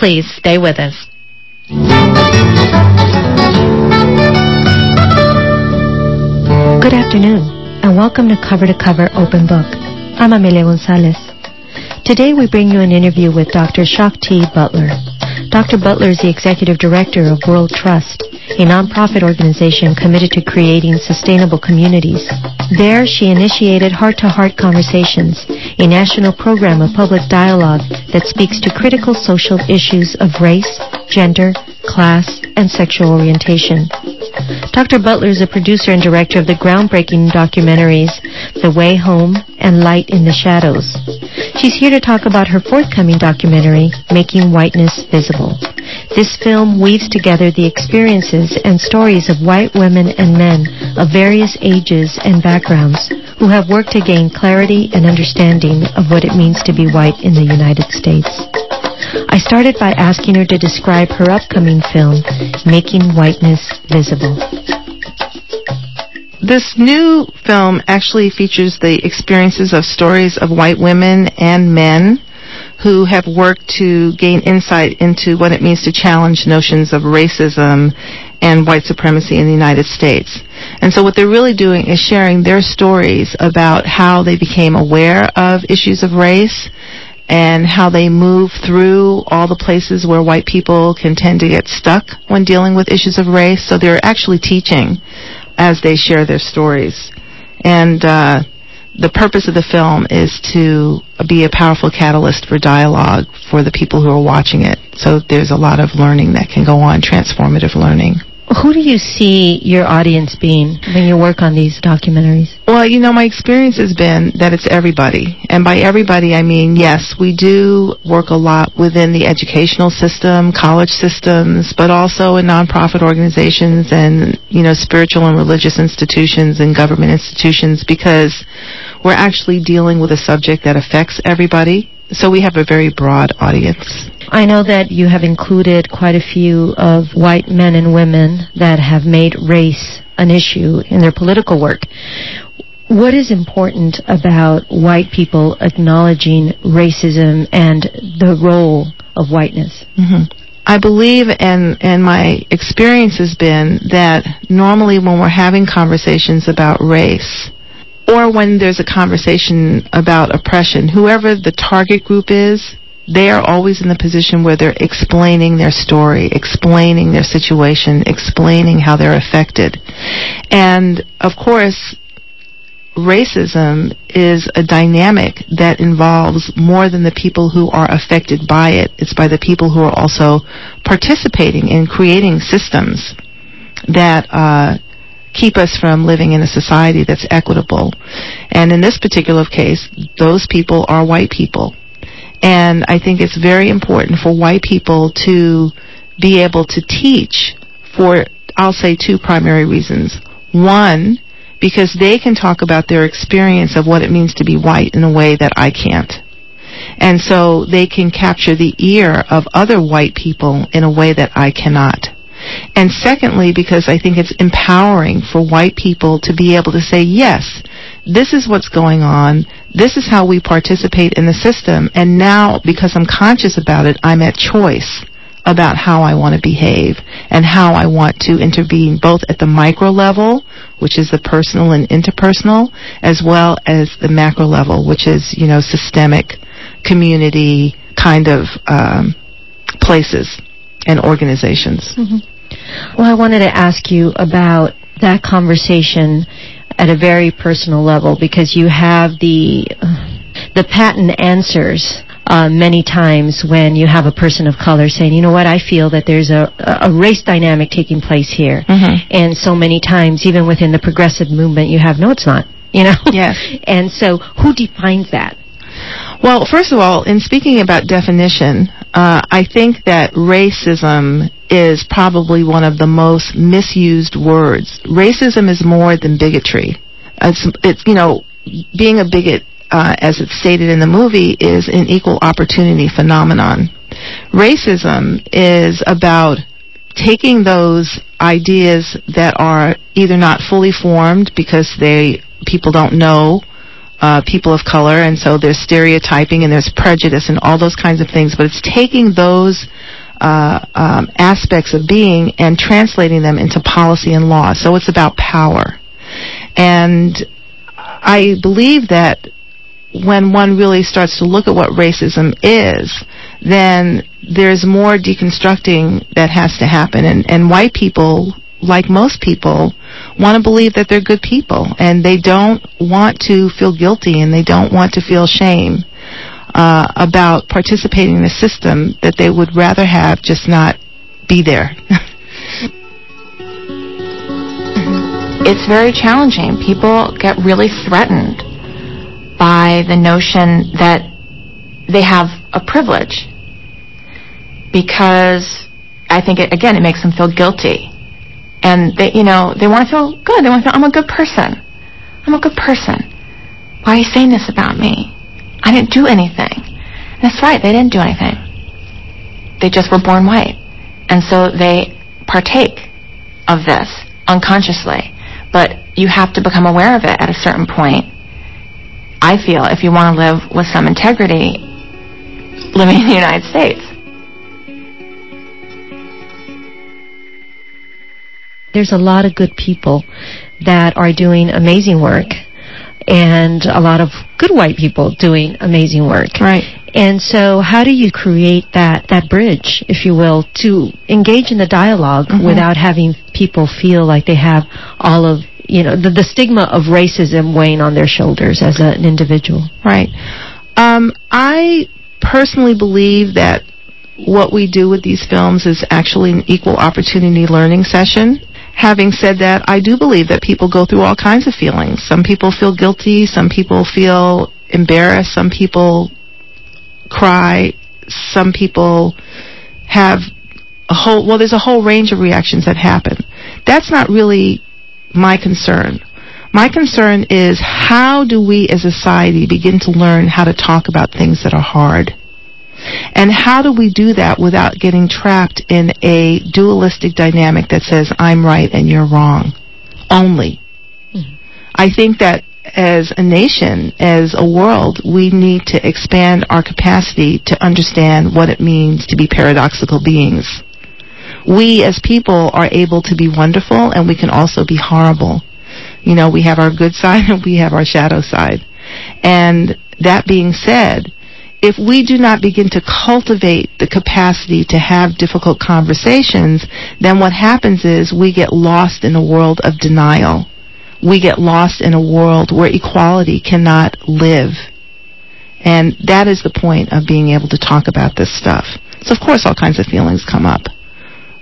Please stay with us. Good afternoon, and welcome to Cover to Cover Open Book. I'm Amelia Gonzalez. Today we bring you an interview with Dr. Shakti Butler. Dr. Butler is the executive director of World Trust, a nonprofit organization committed to creating sustainable communities. There, she initiated Heart to Heart Conversations, a national program of public dialogue that speaks to critical social issues of race, gender, class, and sexual orientation. Dr. Butler is a producer and director of the groundbreaking documentaries The Way Home and Light in the Shadows. She's here to talk about her forthcoming documentary, Making Whiteness Visible. This film weaves together the experiences and stories of white women and men of various ages and backgrounds who have worked to gain clarity and understanding of what it means to be white in the United States. I started by asking her to describe her upcoming film, Making Whiteness Visible. This new film actually features the experiences of stories of white women and men who have worked to gain insight into what it means to challenge notions of racism and white supremacy in the United States. And so what they're really doing is sharing their stories about how they became aware of issues of race and how they move through all the places where white people can tend to get stuck when dealing with issues of race. So they're actually teaching as they share their stories. And uh, the purpose of the film is to be a powerful catalyst for dialogue for the people who are watching it. So there's a lot of learning that can go on, transformative learning. Who do you see your audience being when you work on these documentaries? Well, you know, my experience has been that it's everybody. And by everybody, I mean, yes, we do work a lot within the educational system, college systems, but also in nonprofit organizations and, you know, spiritual and religious institutions and government institutions because we're actually dealing with a subject that affects everybody. So we have a very broad audience. I know that you have included quite a few of white men and women that have made race an issue in their political work. What is important about white people acknowledging racism and the role of whiteness? Mm-hmm. I believe, and and my experience has been that normally when we're having conversations about race, or when there's a conversation about oppression, whoever the target group is, they are always in the position where they're explaining their story, explaining their situation, explaining how they're affected. And of course, racism is a dynamic that involves more than the people who are affected by it. It's by the people who are also participating in creating systems that uh, keep us from living in a society that's equitable. And in this particular case, those people are white people. And I think it's very important for white people to be able to teach for, I'll say, two primary reasons. One, because they can talk about their experience of what it means to be white in a way that I can't. And so they can capture the ear of other white people in a way that I cannot. And secondly, because I think it's empowering for white people to be able to say, yes, this is what's going on. This is how we participate in the system. And now, because I'm conscious about it, I'm at choice about how I want to behave and how I want to intervene both at the micro level, which is the personal and interpersonal, as well as the macro level, which is, you know, systemic community kind of um, places and organizations. Mm-hmm. Well, I wanted to ask you about that conversation at a very personal level because you have the the patent answers uh, many times when you have a person of color saying, you know what, I feel that there's a, a race dynamic taking place here. Mm-hmm. And so many times, even within the progressive movement, you have, no, it's not. You know? Yes. and so, who defines that? Well, first of all, in speaking about definition, uh, I think that racism is probably one of the most misused words. Racism is more than bigotry. It's, it's you know, being a bigot, uh, as it's stated in the movie, is an equal opportunity phenomenon. Racism is about taking those ideas that are either not fully formed because they people don't know uh, people of color, and so there's stereotyping and there's prejudice and all those kinds of things. But it's taking those uh, um, aspects of being and translating them into policy and law. So it's about power. And I believe that when one really starts to look at what racism is, then there's more deconstructing that has to happen. And, and white people, like most people, want to believe that they're good people and they don't want to feel guilty and they don't want to feel shame uh, about participating in a system that they would rather have just not be there. it's very challenging. People get really threatened by the notion that they have a privilege because I think it, again it makes them feel guilty, and they you know they want to feel good. They want to feel I'm a good person. I'm a good person. Why are you saying this about me? I didn't do anything. And that's right. They didn't do anything. They just were born white, and so they partake of this unconsciously. But you have to become aware of it at a certain point I feel, if you want to live with some integrity, living in the United States. There's a lot of good people that are doing amazing work and a lot of good white people doing amazing work. Right. And so how do you create that, that bridge, if you will, to engage in the dialog mm-hmm. without having people feel like they have all of you know, the, the stigma of racism weighing on their shoulders as a, an individual. Right. Um, I personally believe that what we do with these films is actually an equal opportunity learning session. Having said that, I do believe that people go through all kinds of feelings. Some people feel guilty, some people feel embarrassed, some people cry, some people have a whole well there's a whole range of reactions that happen. That's not really my concern. My concern is how do we as a society begin to learn how to talk about things that are hard? And how do we do that without getting trapped in a dualistic dynamic that says, I'm right and you're wrong? Only. Mm-hmm. I think that as a nation, as a world, we need to expand our capacity to understand what it means to be paradoxical beings we as people are able to be wonderful and we can also be horrible. You know, we have our good side and we have our shadow side. And that being said, if we do not begin to cultivate the capacity to have difficult conversations, then what happens is we get lost in a world of denial. We get lost in a world where equality cannot live. And that is the point of being able to talk about this stuff. So of course all kinds of feelings come up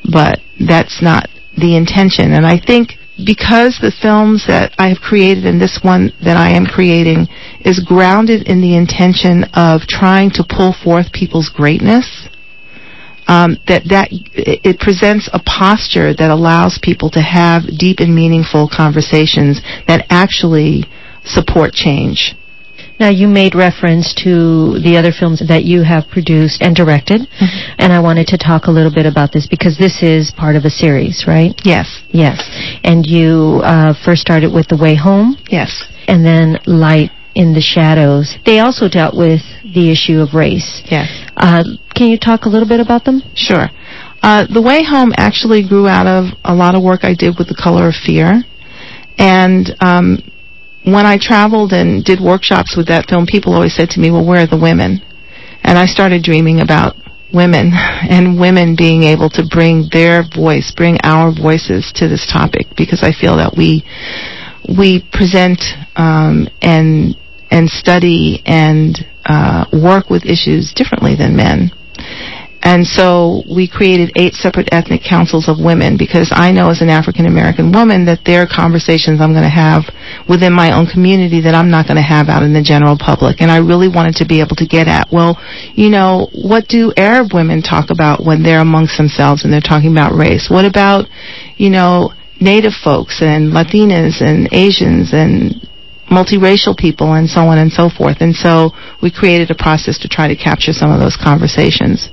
but that's not the intention. And I think because the films that I have created and this one that I am creating is grounded in the intention of trying to pull forth people's greatness, um, that that it presents a posture that allows people to have deep and meaningful conversations that actually support change. Now, you made reference to the other films that you have produced and directed, mm-hmm. and I wanted to talk a little bit about this because this is part of a series, right? Yes. Yes. And you uh, first started with The Way Home. Yes. And then Light in the Shadows. They also dealt with the issue of race. Yes. Uh, can you talk a little bit about them? Sure. Uh, the Way Home actually grew out of a lot of work I did with The Color of Fear. And um, when I traveled and did workshops with that film, people always said to me, well, where are the women? And I started dreaming about women and women being able to bring their voice, bring our voices to this topic because I feel that we we present um, and and study and uh, work with issues differently than men. And so we created eight separate ethnic councils of women because I know as an African American woman that there are conversations I'm going to have within my own community that I'm not going to have out in the general public. And I really wanted to be able to get at, well, you know, what do Arab women talk about when they're amongst themselves and they're talking about race? What about, you know, Native folks and Latinas and Asians and multiracial people and so on and so forth. And so we created a process to try to capture some of those conversations.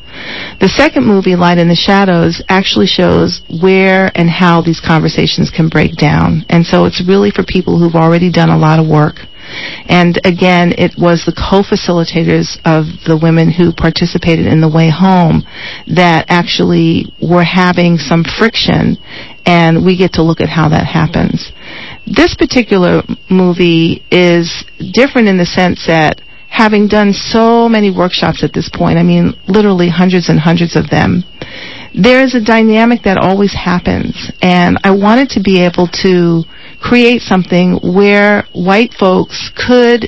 The second movie, Light in the Shadows, actually shows where and how these conversations can break down. And so it's really for people who've already done a lot of work And again, it was the co-facilitators of the women who participated in the way home that actually were having some friction and we get to look at how that happens. This particular movie is different in the sense that having done so many workshops at this point, I mean, literally hundreds and hundreds of them, there is a dynamic that always happens. And I wanted to be able to create something where white folks could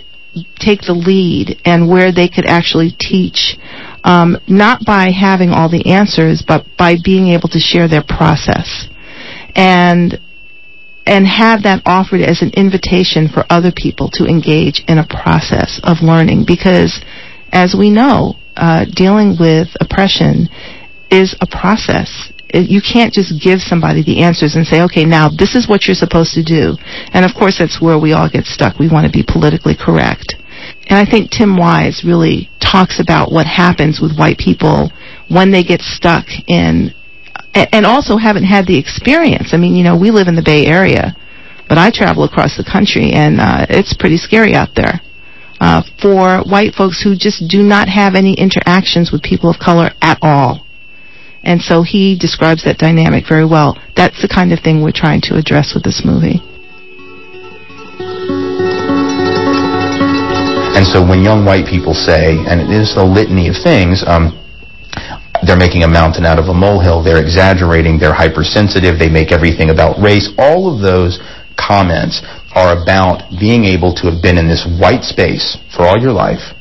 take the lead and where they could actually teach, um, not by having all the answers, but by being able to share their process. And and have that offered as an invitation for other people to engage in a process of learning because as we know uh, dealing with oppression is a process you can't just give somebody the answers and say, okay, now this is what you're supposed to do. And of course, that's where we all get stuck. We want to be politically correct. And I think Tim Wise really talks about what happens with white people when they get stuck in, and also haven't had the experience. I mean, you know, we live in the Bay Area, but I travel across the country, and uh, it's pretty scary out there. Uh, for white folks who just do not have any interactions with people of color at all. And so he describes that dynamic very well. That's the kind of thing we're trying to address with this movie. And so when young white people say, and it is a litany of things, um, they're making a mountain out of a molehill, they're exaggerating, they're hypersensitive, they make everything about race, all of those comments are about being able to have been in this white space for all your life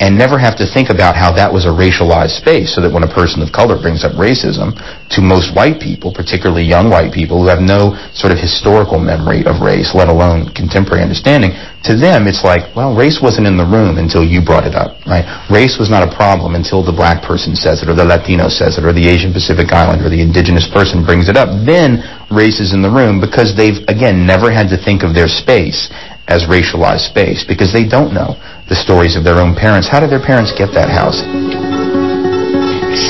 and never have to think about how that was a racialized space so that when a person of color brings up racism to most white people, particularly young white people who have no sort of historical memory of race, let alone contemporary understanding, to them it's like, well, race wasn't in the room until you brought it up, right? Race was not a problem until the black person says it or the Latino says it or the Asian Pacific Islander or the indigenous person brings it up. Then race is in the room because they've, again, never had to think of their space as racialized space because they don't know the stories of their own parents. How did their parents get that house?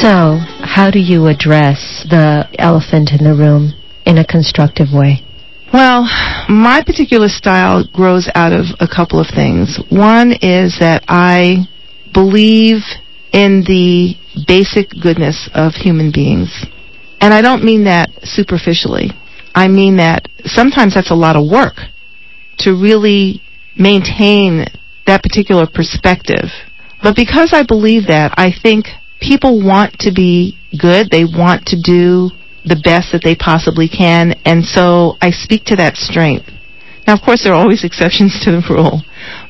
So, how do you address the elephant in the room in a constructive way? Well, my particular style grows out of a couple of things. One is that I believe in the basic goodness of human beings. And I don't mean that superficially. I mean that sometimes that's a lot of work to really maintain that particular perspective. But because I believe that, I think people want to be good. They want to do the best that they possibly can. And so I speak to that strength. Now, of course, there are always exceptions to the rule,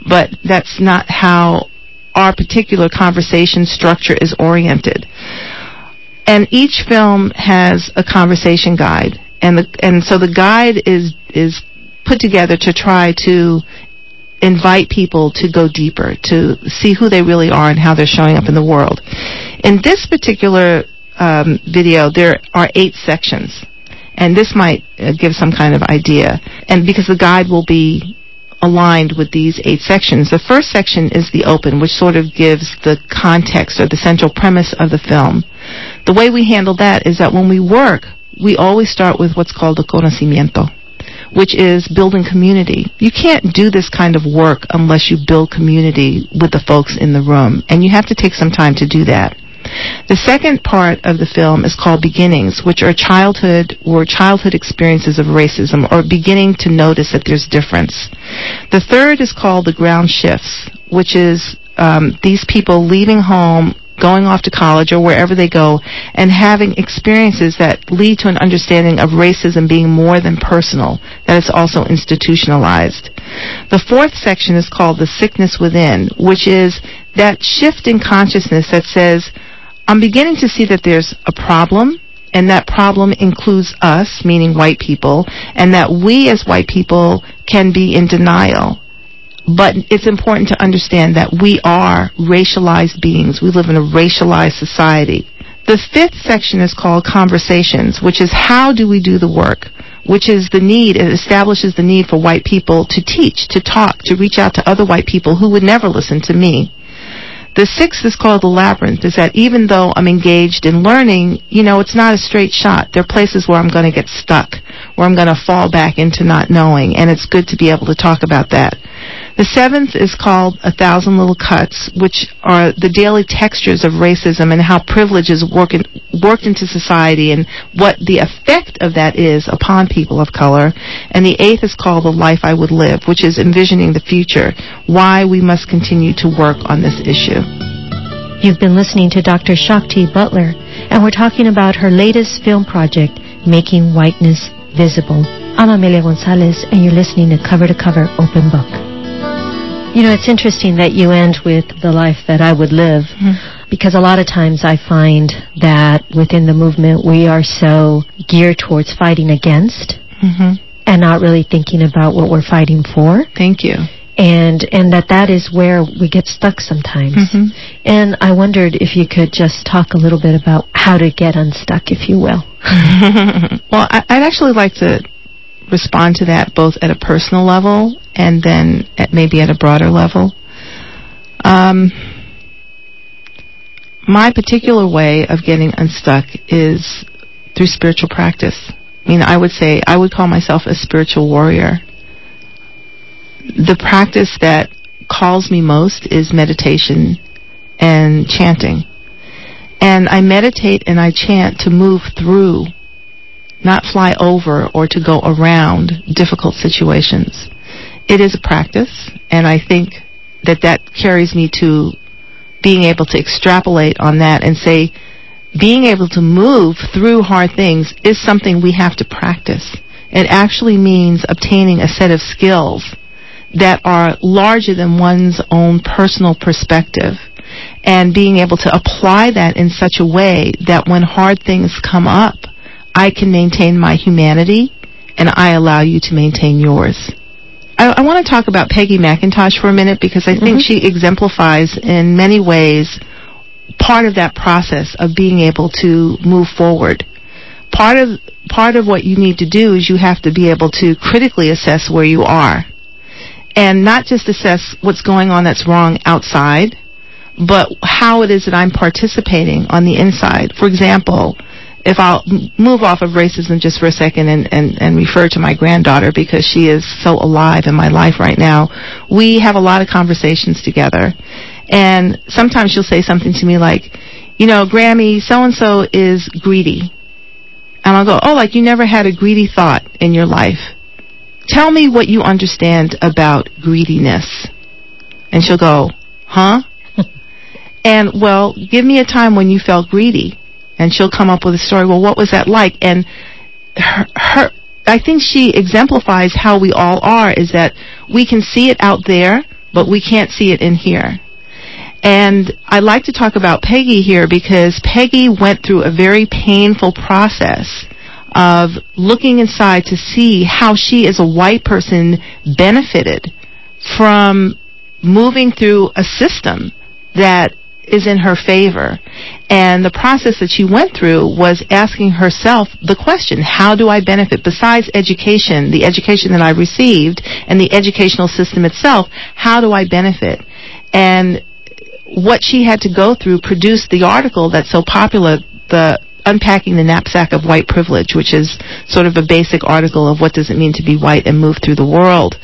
but that's not how our particular conversation structure is oriented. And each film has a conversation guide. And the, and so the guide is, is put together to try to invite people to go deeper, to see who they really are and how they're showing up in the world. In this particular um, video, there are eight sections. And this might uh, give some kind of idea. And because the guide will be aligned with these eight sections. The first section is the open, which sort of gives the context or the central premise of the film. The way we handle that is that when we work, we always start with what's called a conocimiento which is building community. You can't do this kind of work unless you build community with the folks in the room, and you have to take some time to do that. The second part of the film is called Beginnings, which are childhood or childhood experiences of racism or beginning to notice that there's difference. The third is called The Ground Shifts, which is um, these people leaving home going off to college or wherever they go and having experiences that lead to an understanding of racism being more than personal, that it's also institutionalized. The fourth section is called the sickness within, which is that shift in consciousness that says, I'm beginning to see that there's a problem, and that problem includes us, meaning white people, and that we as white people can be in denial but it's important to understand that we are racialized beings. We live in a racialized society. The fifth section is called conversations, which is how do we do the work? Which is the need, it establishes the need for white people to teach, to talk, to reach out to other white people who would never listen to me. The sixth is called the labyrinth, is that even though I'm engaged in learning, you know, it's not a straight shot. There are places where I'm going to get stuck, where I'm going to fall back into not knowing. And it's good to be able to talk about that. The seventh is called A Thousand Little Cuts, which are the daily textures of racism and how privilege is working, worked into society and what the effect of that is upon people of color. And the eighth is called The Life I Would Live, which is envisioning the future, why we must continue to work on this issue. You've been listening to Dr. Shakti Butler, and we're talking about her latest film project, Making Whiteness Visible. I'm Amelia Gonzalez, and you're listening to Cover to Cover Open Book. You know, it's interesting that you end with the life that I would live mm-hmm. Because a lot of times I find that within the movement we are so geared towards fighting against mm-hmm. and not really thinking about what we're fighting for. Thank you. And and that that is where we get stuck sometimes. Mm-hmm. And I wondered if you could just talk a little bit about how to get unstuck, if you will. well, I, I'd actually like to respond to that both at a personal level and then at maybe at a broader level. Um, my particular way of getting unstuck is through spiritual practice. I mean, I would say I would call myself a spiritual warrior. The practice that calls me most is meditation and chanting. And I meditate and I chant to move through not fly over or to go around difficult situations. It is a practice, and I think that that carries me to being able to extrapolate on that and say, being able to move through hard things is something we have to practice. It actually means obtaining a set of skills that are larger than one's own personal perspective and being able to apply that in such a way that when hard things come up, I can maintain my humanity and I allow you to maintain yours. I, I want to talk about Peggy McIntosh for a minute because I think mm-hmm. she exemplifies in many ways part of that process of being able to move forward. Part of part of what you need to do is you have to be able to critically assess where you are and not just assess what's going on that's wrong outside, but how it is that I'm participating on the inside. For example, if I'll move off of racism just for a second and, and, and refer to my granddaughter because she is so alive in my life right now, we have a lot of conversations together. And sometimes she'll say something to me like, you know, Grammy, so and so is greedy. And I'll go, oh, like you never had a greedy thought in your life. Tell me what you understand about greediness. And she'll go, huh? and well, give me a time when you felt greedy and she'll come up with a story. Well, what was that like? And her, her I think she exemplifies how we all are is that we can see it out there, but we can't see it in here. And I like to talk about Peggy here because Peggy went through a very painful process of looking inside to see how she as a white person benefited from moving through a system that is in her favor. And the process that she went through was asking herself the question, how do I benefit? Besides education, the education that I received and the educational system itself, how do I benefit? And what she had to go through produced the article that's so popular, the Unpacking the Knapsack of White Privilege, which is sort of a basic article of what does it mean to be white and move through the world.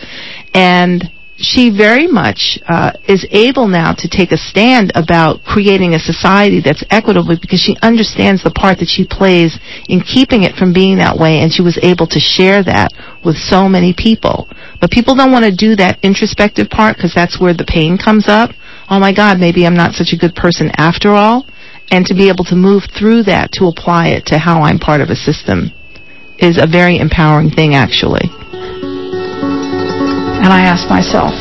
And she very much uh, is able now to take a stand about creating a society that's equitable because she understands the part that she plays in keeping it from being that way, and she was able to share that with so many people. But people don't want to do that introspective part because that's where the pain comes up. Oh my God, maybe I'm not such a good person after all. And to be able to move through that to apply it to how I'm part of a system is a very empowering thing, actually. And I asked myself,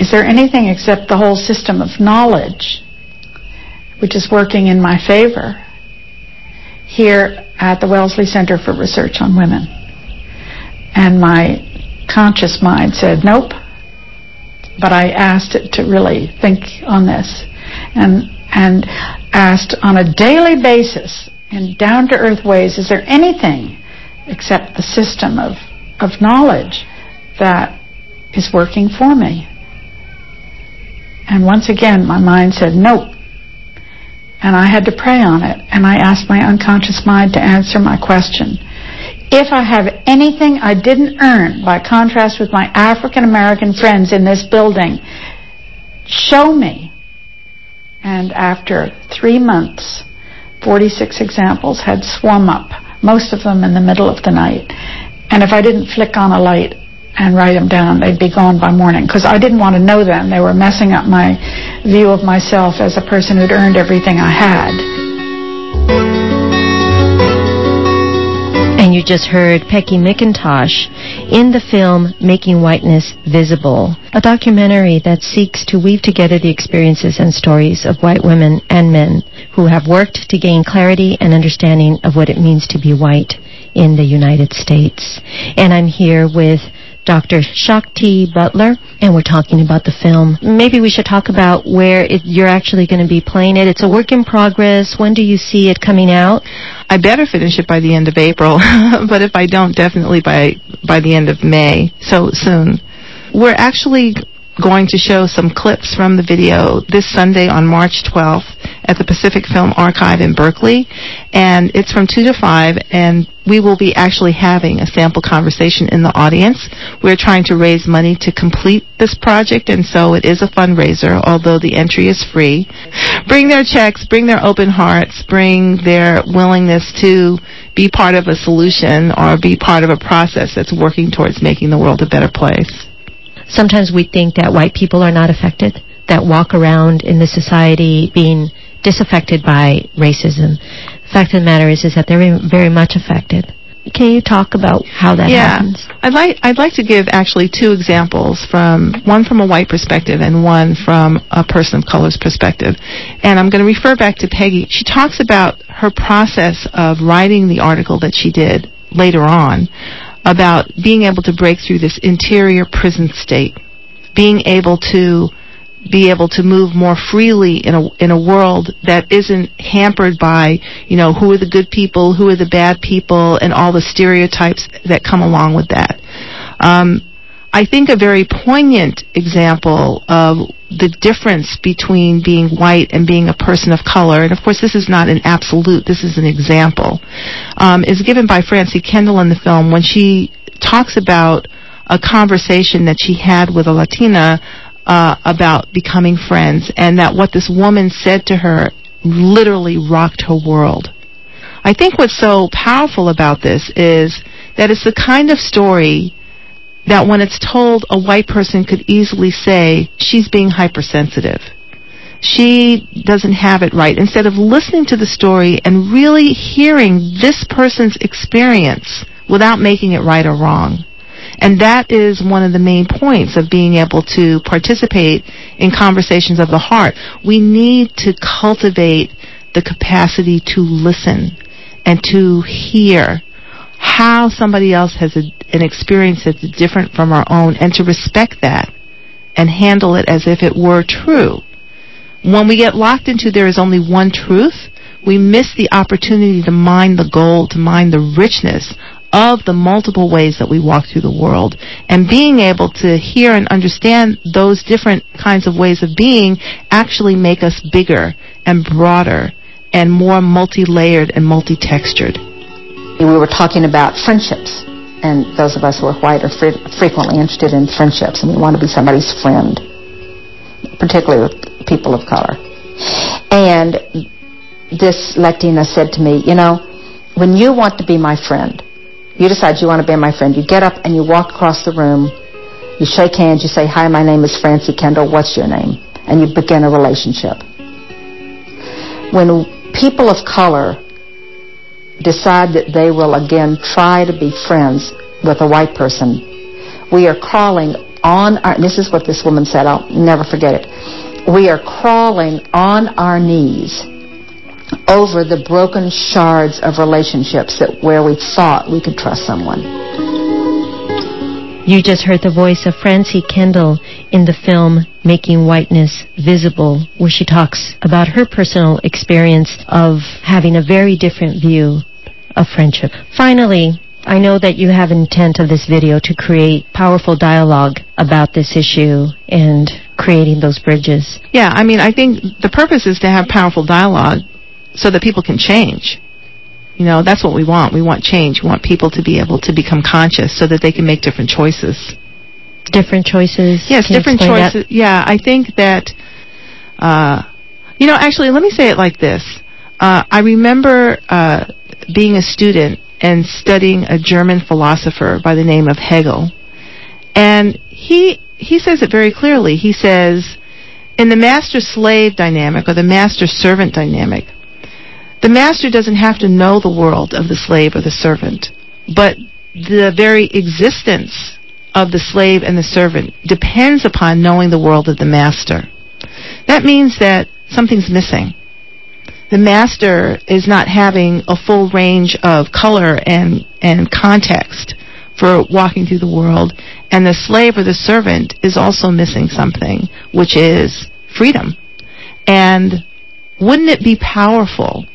is there anything except the whole system of knowledge which is working in my favor here at the Wellesley Center for Research on Women? And my conscious mind said, nope. But I asked it to really think on this and, and asked on a daily basis in down-to-earth ways, is there anything except the system of, of knowledge that is working for me. And once again, my mind said, nope. And I had to pray on it. And I asked my unconscious mind to answer my question. If I have anything I didn't earn by contrast with my African American friends in this building, show me. And after three months, 46 examples had swum up, most of them in the middle of the night. And if I didn't flick on a light and write them down, they'd be gone by morning. Because I didn't want to know them. They were messing up my view of myself as a person who'd earned everything I had. And you just heard Peggy McIntosh in the film Making Whiteness Visible, a documentary that seeks to weave together the experiences and stories of white women and men who have worked to gain clarity and understanding of what it means to be white in the United States. And I'm here with Dr. Shakti Butler, and we're talking about the film. Maybe we should talk about where it, you're actually going to be playing it. It's a work in progress. When do you see it coming out? I better finish it by the end of April, but if I don't, definitely by by the end of May. So soon. We're actually going to show some clips from the video this Sunday on March 12th at the Pacific Film Archive in Berkeley. And it's from 2 to 5, and we will be actually having a sample conversation in the audience. We're trying to raise money to complete this project, and so it is a fundraiser, although the entry is free. Bring their checks, bring their open hearts, bring their willingness to be part of a solution or be part of a process that's working towards making the world a better place. Sometimes we think that white people are not affected, that walk around in the society being disaffected by racism. The fact of the matter is, is that they're very much affected. Can you talk about how that yeah. happens? I'd like I'd like to give actually two examples from one from a white perspective and one from a person of color's perspective. And I'm going to refer back to Peggy. She talks about her process of writing the article that she did later on about being able to break through this interior prison state, being able to be able to move more freely in a in a world that isn't hampered by you know who are the good people, who are the bad people, and all the stereotypes that come along with that. Um, I think a very poignant example of the difference between being white and being a person of color, and of course this is not an absolute, this is an example, um, is given by Francie Kendall in the film when she talks about a conversation that she had with a Latina uh, about becoming friends, and that what this woman said to her literally rocked her world. I think what's so powerful about this is that it's the kind of story that when it's told, a white person could easily say, she's being hypersensitive. She doesn't have it right. Instead of listening to the story and really hearing this person's experience without making it right or wrong. And that is one of the main points of being able to participate in conversations of the heart. We need to cultivate the capacity to listen and to hear how somebody else has an experience that's different from our own and to respect that and handle it as if it were true. When we get locked into there is only one truth, we miss the opportunity to mine the gold, to mine the richness of the multiple ways that we walk through the world. And being able to hear and understand those different kinds of ways of being actually make us bigger and broader and more multi-layered and multi-textured. We were talking about friendships, and those of us who are white are fre- frequently interested in friendships, and we want to be somebody's friend, particularly with people of color. And this Latina said to me, you know, when you want to be my friend, you decide you want to be my friend, you get up and you walk across the room, you shake hands, you say, hi, my name is Francie Kendall, what's your name? And you begin a relationship. When people of color decide that they will again try to be friends with a white person, we are crawling on our, this is what this woman said, I'll never forget it. We are crawling on our knees over the broken shards of relationships that where we thought we could trust someone. You just heard the voice of Francie Kendall in the film Making Whiteness Visible, where she talks about her personal experience of having a very different view of friendship. Finally, I know that you have intent of this video to create powerful dialogue about this issue and creating those bridges. Yeah, I mean, I think the purpose is to have powerful dialogue so that people can change. You know, that's what we want. We want change. We want people to be able to become conscious so that they can make different choices. Different choices. Yes, Can different explain that? choices. Yeah, I think that, uh, you know, actually, let me say it like this. Uh, I remember uh, being a student and studying a German philosopher by the name of Hegel, and he he says it very clearly. He says, in the master-slave dynamic or the master-servant dynamic, the master doesn't have to know the world of the slave or the servant, but the very existence of the slave and the servant depends upon knowing the world of the master. That means that something's missing. The master is not having a full range of color and, and context for walking through the world, and the slave or the servant is also missing something, which is freedom. And wouldn't it be powerful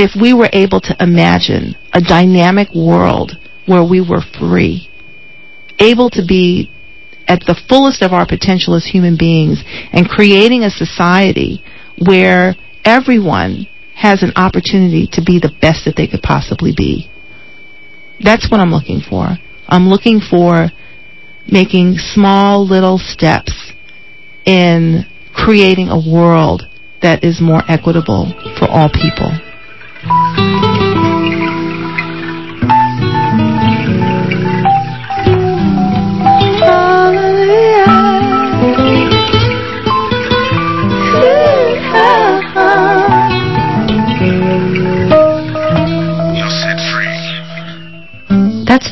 if we were able to imagine a dynamic world where we were free, able to be at the fullest of our potential as human beings, and creating a society where everyone has an opportunity to be the best that they could possibly be. That's what I'm looking for. I'm looking for making small little steps in creating a world that is more equitable for all people.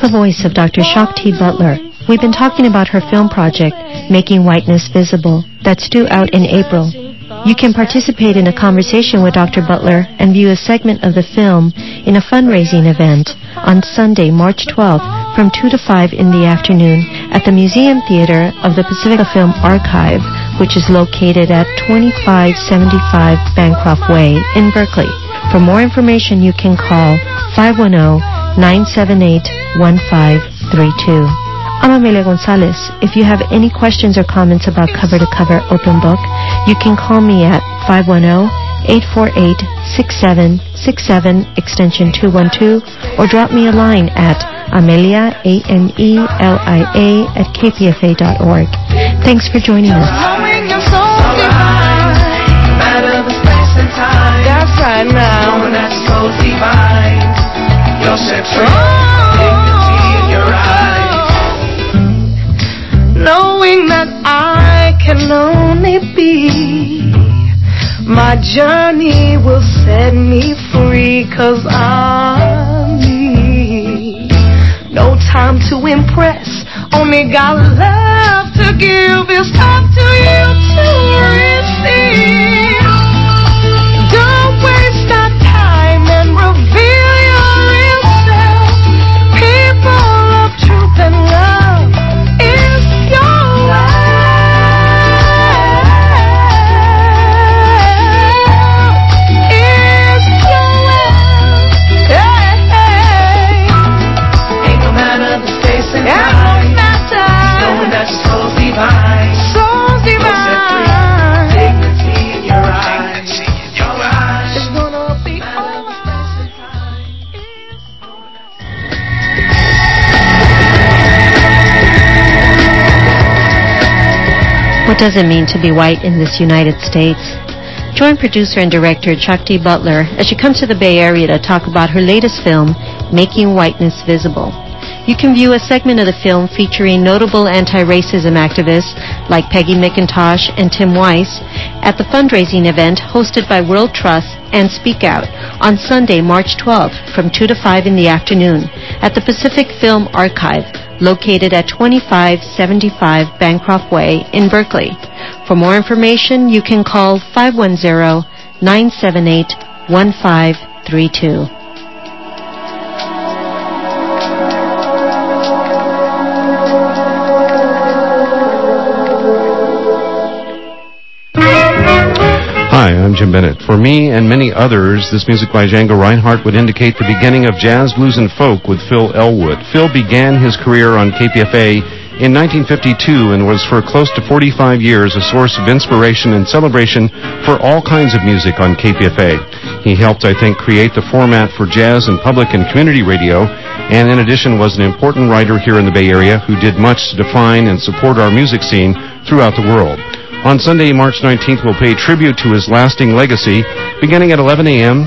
The voice of Dr. Shakti Butler. We've been talking about her film project, Making Whiteness Visible, that's due out in April. You can participate in a conversation with Dr. Butler and view a segment of the film in a fundraising event on Sunday, March 12th from 2 to 5 in the afternoon at the Museum Theater of the Pacifica Film Archive, which is located at 2575 Bancroft Way in Berkeley. For more information, you can call oh 510-978-1532. I'm Amelia Gonzalez. If you have any questions or comments about Cover to Cover Open Book, you can call me at 510-848-6767 extension 212 or drop me a line at amelia, A-M-E-L-I-A at kpfa.org. Thanks for joining us. That's right now. Knowing that I can only be my journey will set me free cause I need no time to impress only got love to give. It's up to you to receive Does it mean to be white in this United States? Join producer and director Shakti Butler as she comes to the Bay Area to talk about her latest film, Making Whiteness Visible. You can view a segment of the film featuring notable anti-racism activists like Peggy McIntosh and Tim Wise at the fundraising event hosted by World Trust and Speak Out on Sunday, March 12th from 2 to 5 in the afternoon at the Pacific Film Archive located at 2575 Bancroft Way in Berkeley. For more information, you can call 510-978-1532. Hi, I'm Jim Bennett. For me and many others, this music by Django Reinhardt would indicate the beginning of jazz, blues, and folk with Phil Elwood. Phil began his career on KPFA in 1952 and was for close to 45 years a source of inspiration and celebration for all kinds of music on KPFA. He helped, I think, create the format for jazz and public and community radio, and in addition was an important writer here in the Bay Area who did much to define and support our music scene throughout the world. On Sunday, March 19th, we'll pay tribute to his lasting legacy beginning at 11 a.m.